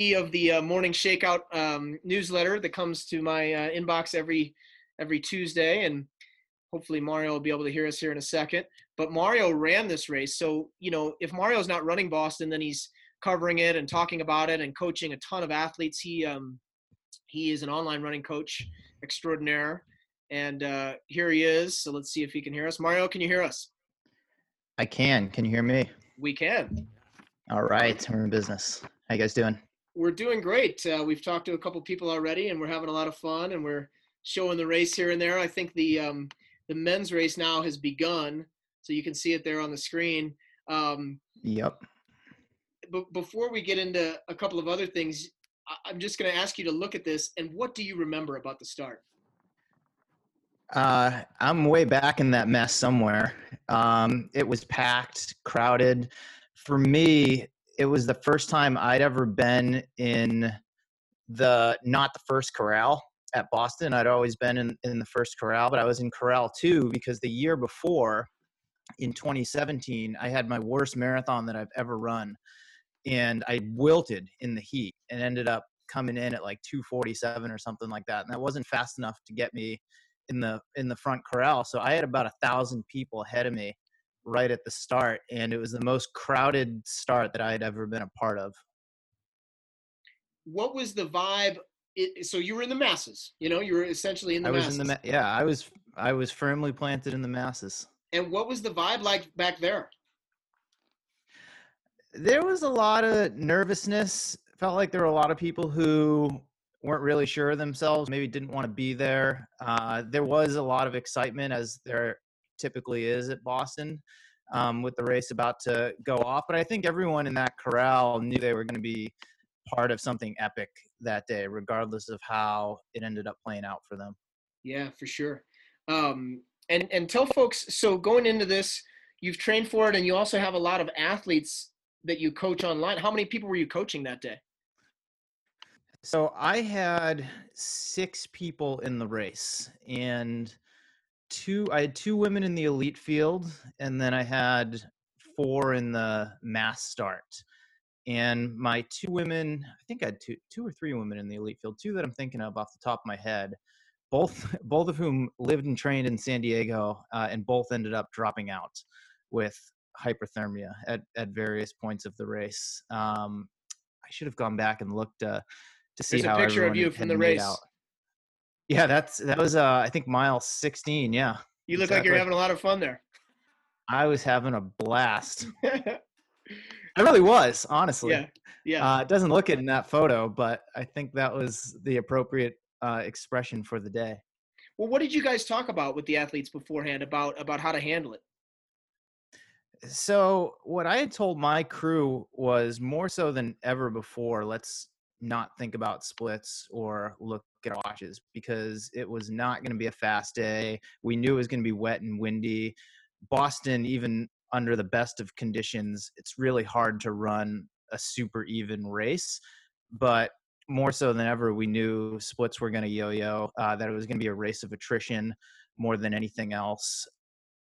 of the uh, morning shakeout um, newsletter that comes to my uh, inbox every every Tuesday, and hopefully Mario will be able to hear us here in a second. But Mario ran this race, so you know if Mario's not running Boston, then he's covering it and talking about it and coaching a ton of athletes. He um, he is an online running coach extraordinaire, and uh, here he is. So let's see if he can hear us. Mario, can you hear us? I can. Can you hear me? We can. All right, we're in business. How you guys doing? We're doing great. Uh, we've talked to a couple people already, and we're having a lot of fun. And we're showing the race here and there. I think the um, the men's race now has begun, so you can see it there on the screen. Um, yep. But before we get into a couple of other things, I'm just going to ask you to look at this. And what do you remember about the start? Uh, I'm way back in that mess somewhere. Um, it was packed, crowded. For me, it was the first time I'd ever been in the not the first corral at Boston. I'd always been in, in the first corral, but I was in corral two because the year before, in 2017, I had my worst marathon that I've ever run. And I wilted in the heat and ended up coming in at like 247 or something like that. And that wasn't fast enough to get me in the in the front corral. So I had about a thousand people ahead of me right at the start, and it was the most crowded start that I had ever been a part of. What was the vibe? It, so you were in the masses, you know, you were essentially in the I was masses. in the yeah, I was I was firmly planted in the masses. And what was the vibe like back there? There was a lot of nervousness. Felt like there were a lot of people who weren't really sure of themselves, maybe didn't want to be there. Uh, there was a lot of excitement, as there typically is at Boston, um, with the race about to go off. But I think everyone in that corral knew they were going to be part of something epic that day, regardless of how it ended up playing out for them. Yeah, for sure. Um, and and tell folks. So going into this, you've trained for it, and you also have a lot of athletes that you coach online. How many people were you coaching that day? So I had six people in the race, and two. I had two women in the elite field, and then I had four in the mass start. And my two women, I think I had two, two or three women in the elite field. Two that I'm thinking of off the top of my head. Both, both of whom lived and trained in San Diego, uh, and both ended up dropping out with hypothermia at, at various points of the race. Um, I should have gone back and looked uh, to see There's how a picture of you from the race. Out. Yeah, that's that was uh I think mile 16, yeah. You look exactly. like you're having a lot of fun there. I was having a blast. I really was, honestly. Yeah. Yeah. Uh, it doesn't look it in that photo, but I think that was the appropriate uh, expression for the day. Well, what did you guys talk about with the athletes beforehand about about how to handle it? So, what I had told my crew was more so than ever before, let's not think about splits or look at watches because it was not going to be a fast day. We knew it was going to be wet and windy. Boston, even under the best of conditions, it's really hard to run a super even race. But more so than ever, we knew splits were going to yo yo, uh, that it was going to be a race of attrition more than anything else.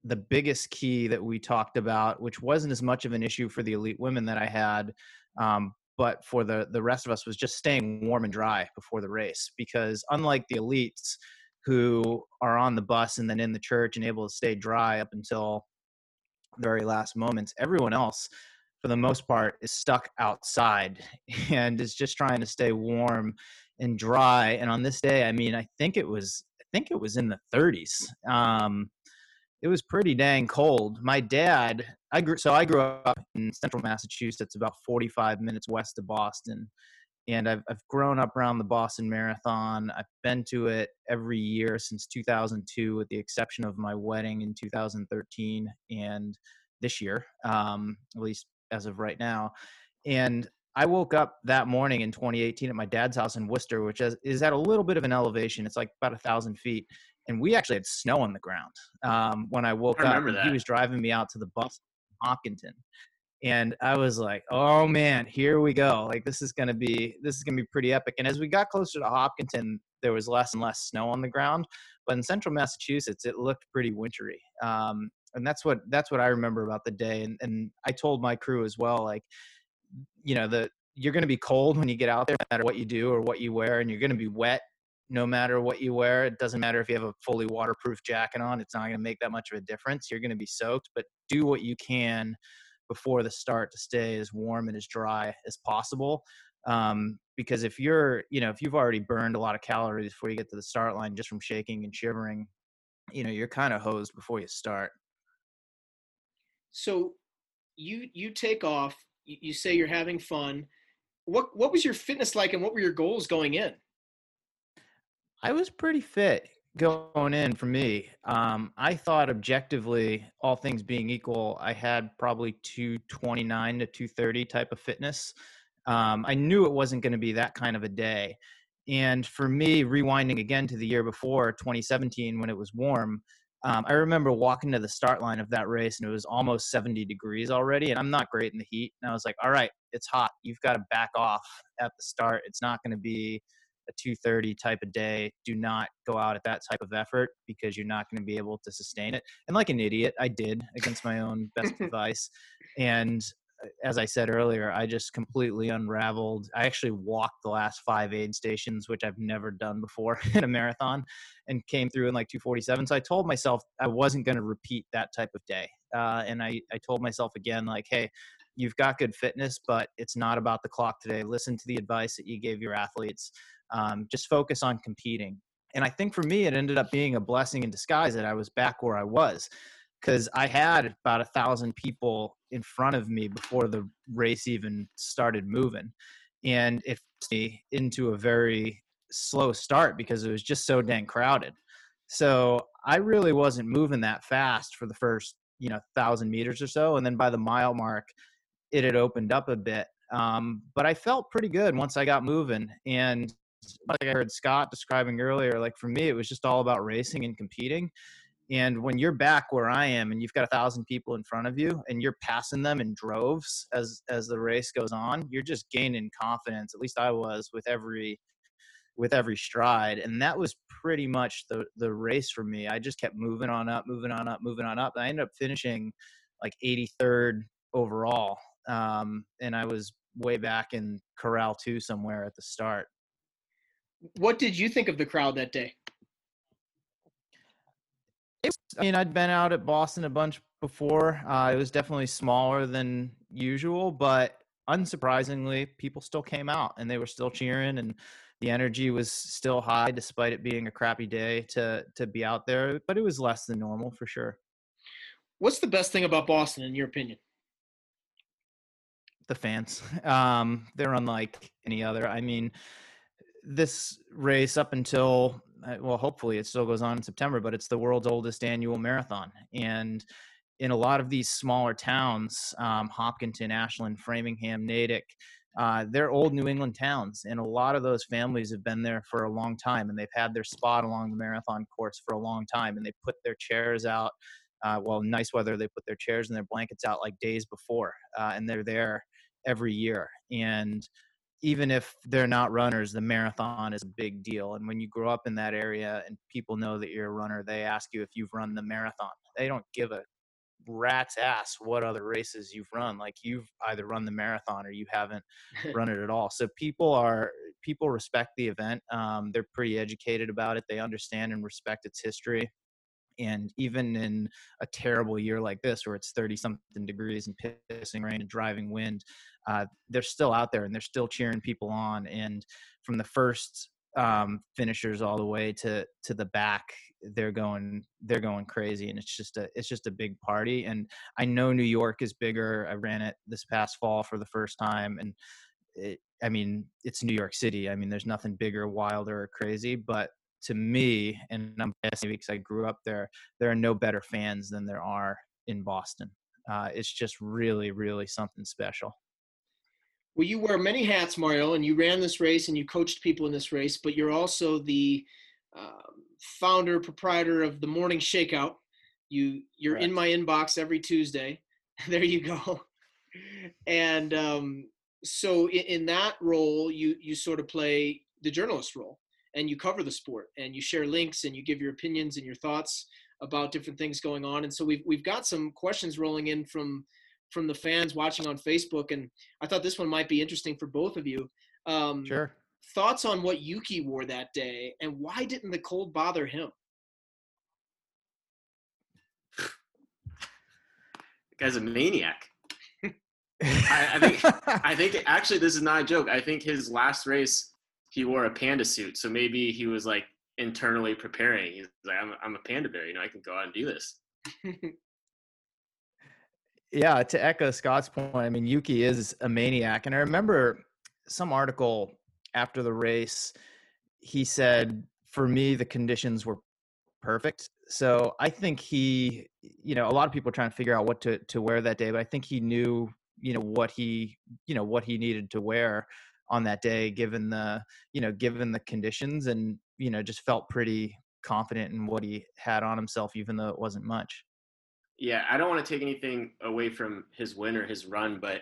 The biggest key that we talked about, which wasn't as much of an issue for the elite women that I had, um, but for the the rest of us was just staying warm and dry before the race because unlike the elites who are on the bus and then in the church and able to stay dry up until the very last moments everyone else for the most part is stuck outside and is just trying to stay warm and dry and on this day i mean i think it was i think it was in the 30s um, it was pretty dang cold. My dad, I grew so I grew up in central Massachusetts, about 45 minutes west of Boston. And I've, I've grown up around the Boston Marathon. I've been to it every year since 2002, with the exception of my wedding in 2013 and this year, um, at least as of right now. And I woke up that morning in 2018 at my dad's house in Worcester, which is, is at a little bit of an elevation. It's like about a thousand feet and we actually had snow on the ground um, when I woke I up. That. He was driving me out to the bus Hopkinton, and I was like, "Oh man, here we go! Like this is gonna be this is gonna be pretty epic." And as we got closer to Hopkinton, there was less and less snow on the ground, but in central Massachusetts, it looked pretty wintry. Um, and that's what that's what I remember about the day. And, and I told my crew as well, like, you know, the you're going to be cold when you get out there, no matter what you do or what you wear, and you're going to be wet no matter what you wear. It doesn't matter if you have a fully waterproof jacket on, it's not going to make that much of a difference. You're going to be soaked, but do what you can before the start to stay as warm and as dry as possible. Um, because if you're, you know, if you've already burned a lot of calories before you get to the start line just from shaking and shivering, you know, you're kind of hosed before you start. So you you take off, you say you're having fun. What what was your fitness like and what were your goals going in? I was pretty fit going in for me. Um, I thought objectively, all things being equal, I had probably 229 to 230 type of fitness. Um, I knew it wasn't going to be that kind of a day. And for me, rewinding again to the year before, 2017, when it was warm, um, I remember walking to the start line of that race and it was almost 70 degrees already. And I'm not great in the heat. And I was like, all right, it's hot. You've got to back off at the start. It's not going to be a 230 type of day. Do not go out at that type of effort because you're not going to be able to sustain it. And like an idiot, I did against my own best advice. And as I said earlier, I just completely unraveled. I actually walked the last five aid stations, which I've never done before in a marathon, and came through in like 247. So I told myself I wasn't going to repeat that type of day. Uh, and I, I told myself again, like, hey, you've got good fitness, but it's not about the clock today. Listen to the advice that you gave your athletes. Um, just focus on competing. And I think for me, it ended up being a blessing in disguise that I was back where I was because I had about a thousand people in front of me before the race even started moving. And it forced me into a very slow start because it was just so dang crowded. So I really wasn't moving that fast for the first, you know, thousand meters or so. And then by the mile mark, it had opened up a bit. Um, but I felt pretty good once I got moving. And like I heard Scott describing earlier, like for me, it was just all about racing and competing. And when you're back where I am and you've got a thousand people in front of you and you're passing them in droves as as the race goes on, you're just gaining confidence. At least I was with every with every stride. And that was pretty much the the race for me. I just kept moving on up, moving on up, moving on up. I ended up finishing like 83rd overall. Um, and I was way back in corral two somewhere at the start. What did you think of the crowd that day? I mean, I'd been out at Boston a bunch before. Uh, it was definitely smaller than usual, but unsurprisingly, people still came out and they were still cheering, and the energy was still high despite it being a crappy day to to be out there. But it was less than normal for sure. What's the best thing about Boston, in your opinion? The fans. Um, they're unlike any other. I mean, this race up until uh, well, hopefully it still goes on in September, but it's the world's oldest annual marathon. And in a lot of these smaller towns, um, Hopkinton, Ashland, Framingham, Natick, uh, they're old New England towns, and a lot of those families have been there for a long time, and they've had their spot along the marathon course for a long time, and they put their chairs out. Uh, well, nice weather, they put their chairs and their blankets out like days before, uh, and they're there every year. And even if they're not runners, the marathon is a big deal. And when you grow up in that area and people know that you're a runner, they ask you if you've run the marathon. They don't give a rat's ass what other races you've run. Like you've either run the marathon or you haven't run it at all. So people are people respect the event. Um, they're pretty educated about it. They understand and respect its history. And even in a terrible year like this, where it's 30 something degrees and pissing rain and driving wind, uh, they're still out there and they're still cheering people on. And from the first um, finishers all the way to to the back, they're going they're going crazy, and it's just a it's just a big party. And I know New York is bigger. I ran it this past fall for the first time, and it, I mean it's New York City. I mean there's nothing bigger, wilder, or crazy, but to me, and I'm guessing because I grew up there, there are no better fans than there are in Boston. Uh, it's just really, really something special. Well, you wear many hats, Mario, and you ran this race and you coached people in this race, but you're also the uh, founder, proprietor of the Morning Shakeout. You you're in my inbox every Tuesday. there you go. And um, so in, in that role, you you sort of play the journalist role and you cover the sport and you share links and you give your opinions and your thoughts about different things going on. And so we've we've got some questions rolling in from from the fans watching on Facebook, and I thought this one might be interesting for both of you. Um, sure. Thoughts on what Yuki wore that day, and why didn't the cold bother him? The guy's a maniac. I, I think I think actually this is not a joke. I think his last race he wore a panda suit, so maybe he was like internally preparing. He's like, I'm I'm a panda bear, you know, I can go out and do this. yeah, to echo Scott's point, I mean Yuki is a maniac, and I remember some article after the race. He said, "For me, the conditions were perfect." So I think he, you know, a lot of people are trying to figure out what to to wear that day, but I think he knew you know what he you know what he needed to wear on that day given the you know given the conditions and you know just felt pretty confident in what he had on himself even though it wasn't much. Yeah i don't want to take anything away from his win or his run but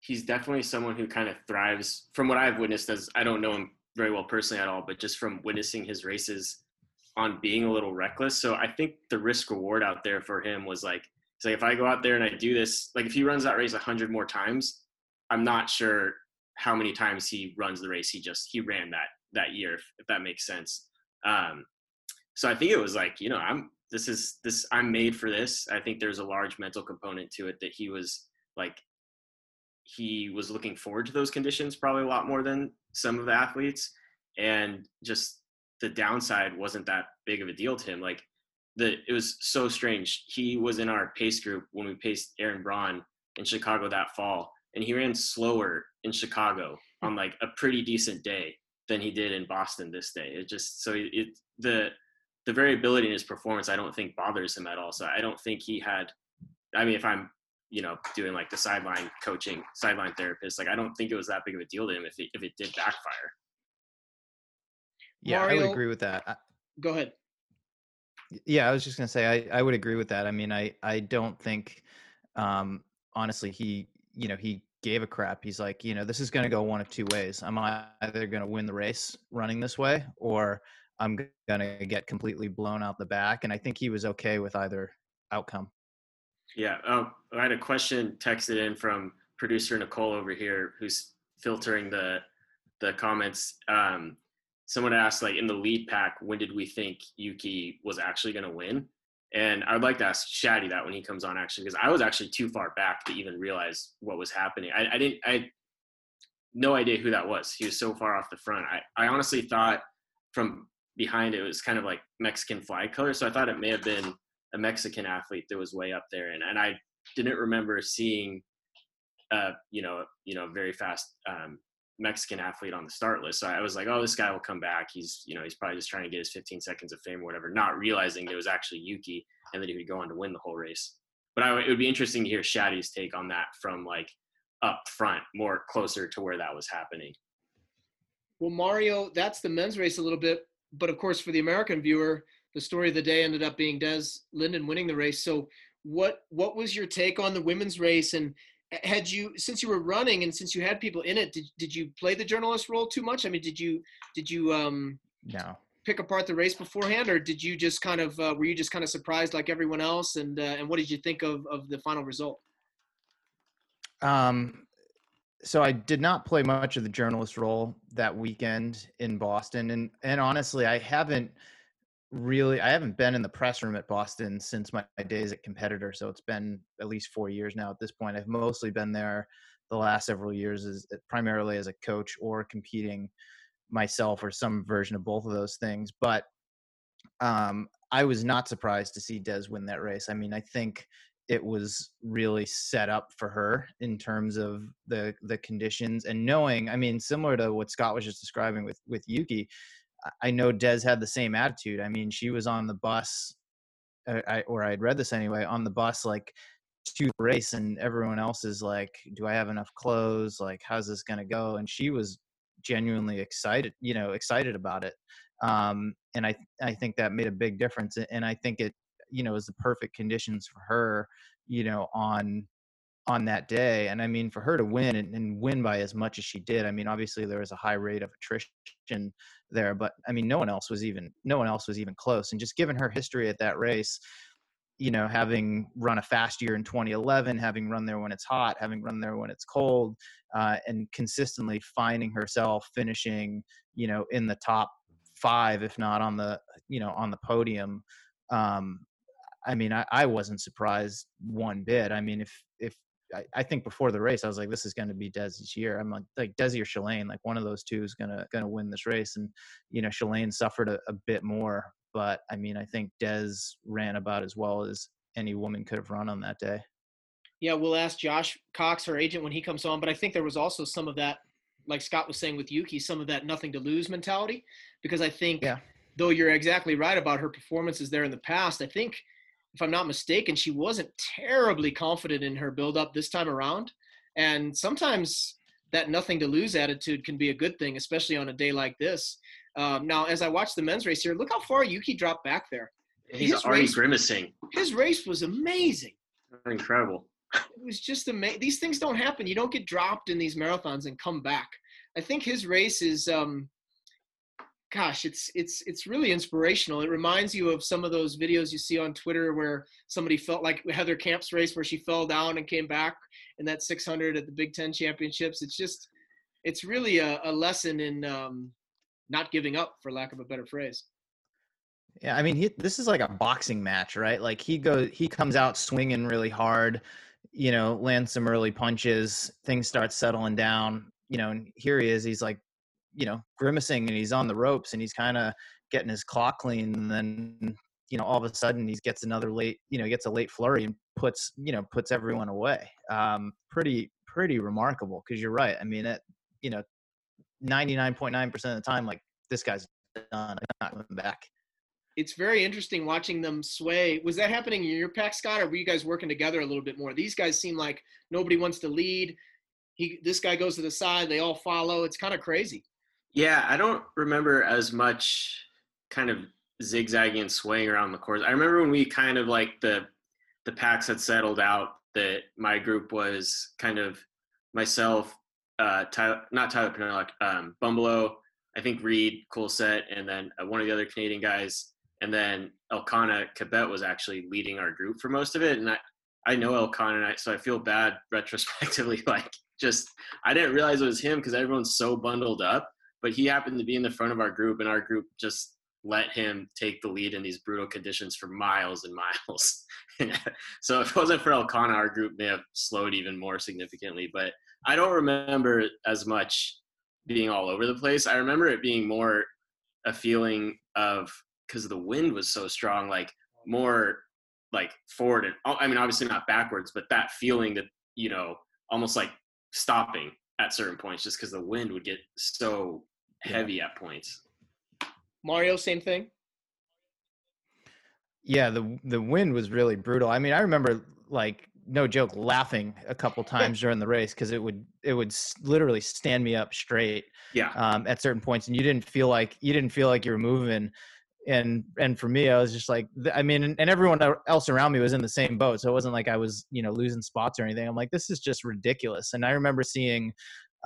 he's definitely someone who kind of thrives from what i've witnessed as i don't know him very well personally at all but just from witnessing his races on being a little reckless. So i think the risk reward out there for him was like it's like if I go out there and I do this, like if he runs that race a hundred more times, I'm not sure how many times he runs the race he just he ran that that year, if, if that makes sense. Um, so I think it was like you know I'm this is this I'm made for this. I think there's a large mental component to it that he was like he was looking forward to those conditions probably a lot more than some of the athletes, and just the downside wasn't that big of a deal to him. Like the it was so strange. He was in our pace group when we paced Aaron Braun in Chicago that fall, and he ran slower in Chicago on like a pretty decent day than he did in Boston this day. It just so it, it the the variability in his performance I don't think bothers him at all. So I don't think he had. I mean, if I'm you know doing like the sideline coaching, sideline therapist, like I don't think it was that big of a deal to him if it, if it did backfire. Yeah, Mario, I would agree with that. Go ahead. Yeah, I was just gonna say I, I would agree with that. I mean, I I don't think um honestly he you know he gave a crap. He's like, you know, this is gonna go one of two ways. I'm either gonna win the race running this way, or I'm gonna get completely blown out the back. And I think he was okay with either outcome. Yeah. Oh, I had a question texted in from producer Nicole over here, who's filtering the the comments. Um, someone asked like in the lead pack when did we think yuki was actually going to win and i would like to ask shaddy that when he comes on actually because i was actually too far back to even realize what was happening. I, I didn't i had no idea who that was. He was so far off the front. I, I honestly thought from behind it was kind of like mexican flag color so i thought it may have been a mexican athlete that was way up there. And, and i didn't remember seeing uh, you know, you know, very fast um, Mexican athlete on the start list. So I was like, oh, this guy will come back. He's, you know, he's probably just trying to get his 15 seconds of fame or whatever, not realizing it was actually Yuki and that he would go on to win the whole race. But I, it would be interesting to hear Shaddy's take on that from like up front, more closer to where that was happening. Well, Mario, that's the men's race a little bit. But of course, for the American viewer, the story of the day ended up being Des Linden winning the race. So what what was your take on the women's race and had you since you were running and since you had people in it did, did you play the journalist role too much? I mean did you did you um no. pick apart the race beforehand or did you just kind of uh, were you just kind of surprised like everyone else? And uh, and what did you think of of the final result? Um so i did not play much of the journalist role that weekend in boston. And and honestly i haven't really i haven't been in the press room at boston since my, my, days at competitor so it's been at least four years now at this point. I've mostly been there the last several years as uh, primarily as a coach or competing myself or some version of both of those things but um, i was not surprised to see des win that race. I mean i think it was really set up for her in terms of the the conditions and knowing i mean similar to what scott was just describing with with yuki I know Des had the same attitude. I mean, she was on the bus, uh, or I'd read this anyway, on the bus like to race, and everyone else is like, "Do I have enough clothes? Like, how's this gonna go?" And she was genuinely excited, you know, excited about it. Um, and I I think that made a big difference, and I think it, you know, was the perfect conditions for her, you know, on on that day. And I mean, for her to win and, and, win by as much as she did, I mean, obviously there was a high rate of attrition there, but I mean, no one else was even no one else was even close. And just given her history at that race, you know, having run a fast year in 2011, having run there when it's hot, having run there when it's cold, uh, and consistently finding herself finishing, you know, in the top five, if not on the, you know, on the podium. Um, I mean, I, I wasn't surprised one bit. I mean, if if I, I think before the race, I was like, this is going to be Desi's year. I'm like, like Desi or Shalane, like one of those two is gonna gonna win this race. And you know, Shalane suffered a, a bit more, but I mean, I think Des ran about as well as any woman could have run on that day. Yeah, we'll ask Josh Cox, her agent, when he comes on. But I think there was also some of that, like Scott was saying with Yuki, some of that nothing to lose mentality. Because I think, yeah. though you're exactly right about her performances there in the past, I think, if I'm not mistaken, she wasn't terribly confident in her build up this time around. And sometimes that nothing to lose attitude can be a good thing, especially on a day like this. Um, now, as I watch the men's race here, look how far Yuki dropped back there. He's his already race, grimacing. His race was amazing. Incredible. It was just amazing. These things don't happen. You don't get dropped in these marathons and come back. I think his race is, um, gosh, it's it's it's really inspirational. It reminds you of some of those videos you see on Twitter where somebody felt like Heather Kampf's race where she fell down and came back in that 600 at the Big Ten championships. It's just, it's really a, a lesson in um, not giving up, for lack of a better phrase. Yeah, I mean, he, this is like a boxing match, right? Like he goes, he comes out swinging really hard, you know, lands some early punches, things start settling down, you know, and here he is. He's like, you know, grimacing and he's on the ropes and he's kind of getting his clock clean. And then, you know, all of a sudden he gets another late, you know, gets a late flurry and puts, you know, puts everyone away. Um, pretty, pretty remarkable because you're right. I mean, it, you know, 99.9% of the time, like this guy's done, not coming back. It's very interesting watching them sway. Was that happening in your pack, Scott, or were you guys working together a little bit more? These guys seem like nobody wants to lead. He, this guy goes to the side. They all follow. It's kind of crazy. Yeah, I don't remember as much kind of zigzagging and swaying around the course. I remember when we kind of like the the packs had settled out that my group was kind of myself, uh, Tyler, not Tyler Penelak, um, Bumbalo, I think Reid, Cool Set, and then uh, one of the other Canadian guys, and then Elkanah Kibet was actually leading our group for most of it. And I, I know Elkanah, so I feel bad retrospectively. Like, just I didn't realize it was him because everyone's so bundled up. But he happened to be in the front of our group, and our group just let him take the lead in these brutal conditions for miles and miles. so if it wasn't for Elkanah, our group may have slowed even more significantly. But I don't remember as much being all over the place. I remember it being more a feeling of because the wind was so strong, like more like forward and I mean obviously not backwards, but that feeling that you know almost like stopping at certain points just because the wind would get so heavy at points. Mario, same thing. Yeah, the the wind was really brutal. I mean, I remember like no joke laughing a couple times during the race because it would it would literally stand me up straight yeah um, at certain points and you didn't feel like you didn't feel like you were moving and and for me i was just like i mean and, and everyone else around me was in the same boat so it wasn't like i was you know losing spots or anything i'm like this is just ridiculous and i remember seeing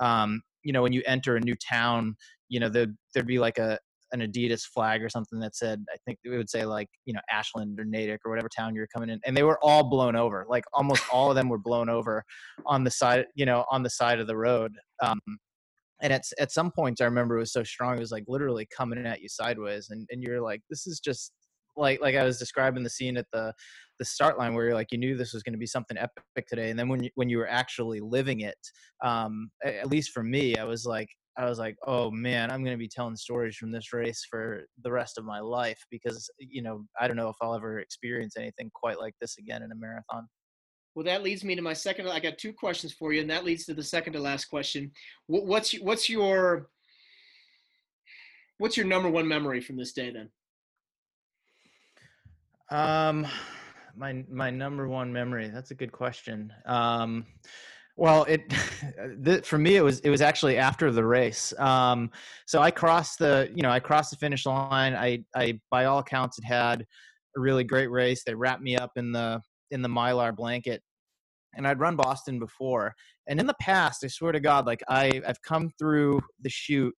um you know when you enter a new town you know there'd, there'd be like a an Adidas flag or something that said, I think it would say like, you know, Ashland or Natick or whatever town you're coming in. And they were all blown over. Like almost all of them were blown over on the side, you know, on the side of the road. Um, and at, at some points I remember it was so strong, it was like literally coming at you sideways. And, and you're like, this is just like, like I was describing the scene at the, the start line where you're like, you knew this was going to be something epic today. And then when you, when you were actually living it, um, at least for me, I was like, I was like, oh man, I'm going to be telling stories from this race for the rest of my life because, you know, I don't know if I'll ever experience anything quite like this again in a marathon. Well, that leads me to my second. I got two questions for you, and that leads to the second to last question. What's what's your what's your number one memory from this day then? Um, my my number one memory. That's a good question. Um, well, it the, for me it was it was actually after the race. Um, so I crossed the you know I crossed the finish line. I I by all accounts had had a really great race. They wrapped me up in the in the mylar blanket, and I'd run Boston before. And in the past, I swear to God, like I I've come through the chute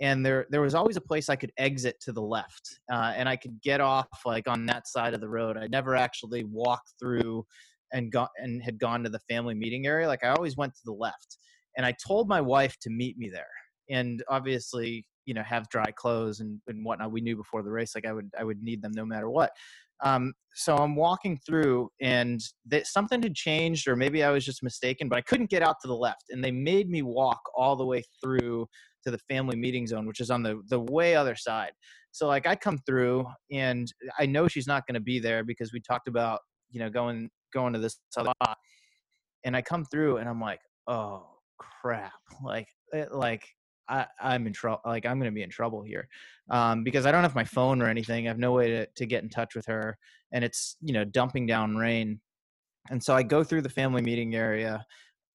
and there there was always a place I could exit to the left, uh, and I could get off like on that side of the road. I never actually walked through and got and had gone to the family meeting area. Like I always went to the left, and I told my wife to meet me there. And obviously, you know, have dry clothes and, and whatnot. We knew before the race, like I would I would need them no matter what. Um, so I'm walking through, and that something had changed, or maybe I was just mistaken, but I couldn't get out to the left, and they made me walk all the way through to the family meeting zone, which is on the the way other side. So like I come through, and I know she's not going to be there because we talked about you know going going to this other and I come through, and I'm like, oh crap, like eh, like I, I'm in trouble. Like I'm going to be in trouble here um, because I don't have my phone or anything. I have no way to, to get in touch with her, and it's you know dumping down rain. And so I go through the family meeting area,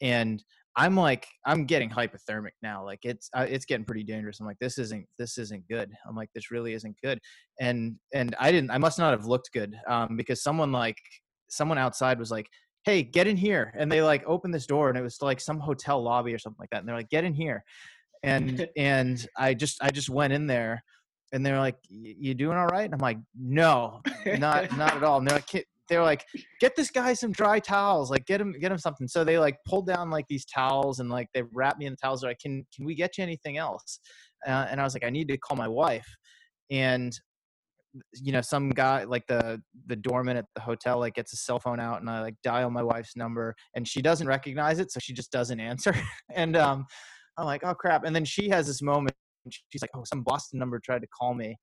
and I'm like I'm getting hypothermic now. Like it's uh, it's getting pretty dangerous. I'm like this isn't this isn't good. I'm like this really isn't good. And and I didn't I must not have looked good um, because someone like someone outside was like hey get in here and they like opened this door and it was like some hotel lobby or something like that and they're like get in here and and I just I just went in there, and they're like, "You doing all right?" And I'm like, "No, not not at all." And they're like, they're like, "Get this guy some dry towels, like get him get him something." So they like pulled down like these towels and like they wrapped me in the towels. They're like, "Can can we get you anything else?" Uh, and I was like, "I need to call my wife," and you know some guy like the the doorman at the hotel like gets a cell phone out and i like dial my wife's number and she doesn't recognize it so she just doesn't answer and um I'm like, oh crap. And then she has this moment. She's like, oh, some Boston number tried to call me,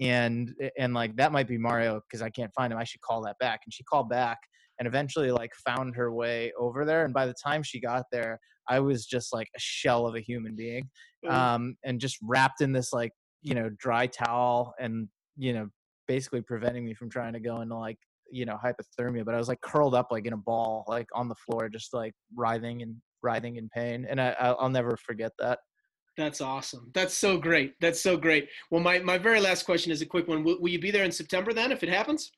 and and like that might be Mario because I can't find him. I should call that back. And she called back and eventually like found her way over there. And by the time she got there, I was just like a shell of a human being, mm-hmm. um, and just wrapped in this like you know dry towel and you know basically preventing me from trying to go into like you know hypothermia but i was like curled up like in a ball like on the floor just like writhing and writhing in pain, and I, I'll never forget that. That's awesome. That's so great. That's so great. Well, my, my very last question is a quick one. Will, will you be there in September then if it happens?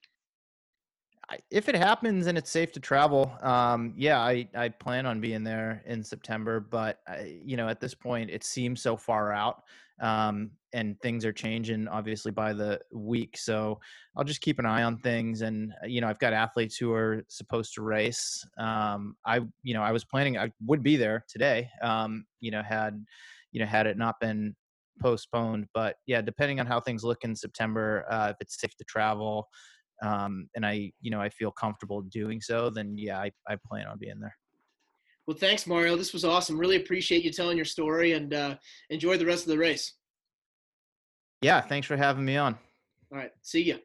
If it happens and it's safe to travel, um, yeah, I, I plan on being there in September. But I, you know, at this point, it seems so far out um, and things are changing obviously by the week. So I'll just keep an eye on things. And uh, you know, I've got athletes who are supposed to race. Um, I you know I was planning I would be there today. Um, you know, had you know had it not been postponed. But yeah, depending on how things look in September, uh, if it's safe to travel. Um, and I, you know, I feel comfortable doing so, then yeah, I, I plan on being there. Well, thanks, Mario. This was awesome. Really appreciate you telling your story and uh, enjoy the rest of the race. Yeah, thanks for having me on. All right. See ya.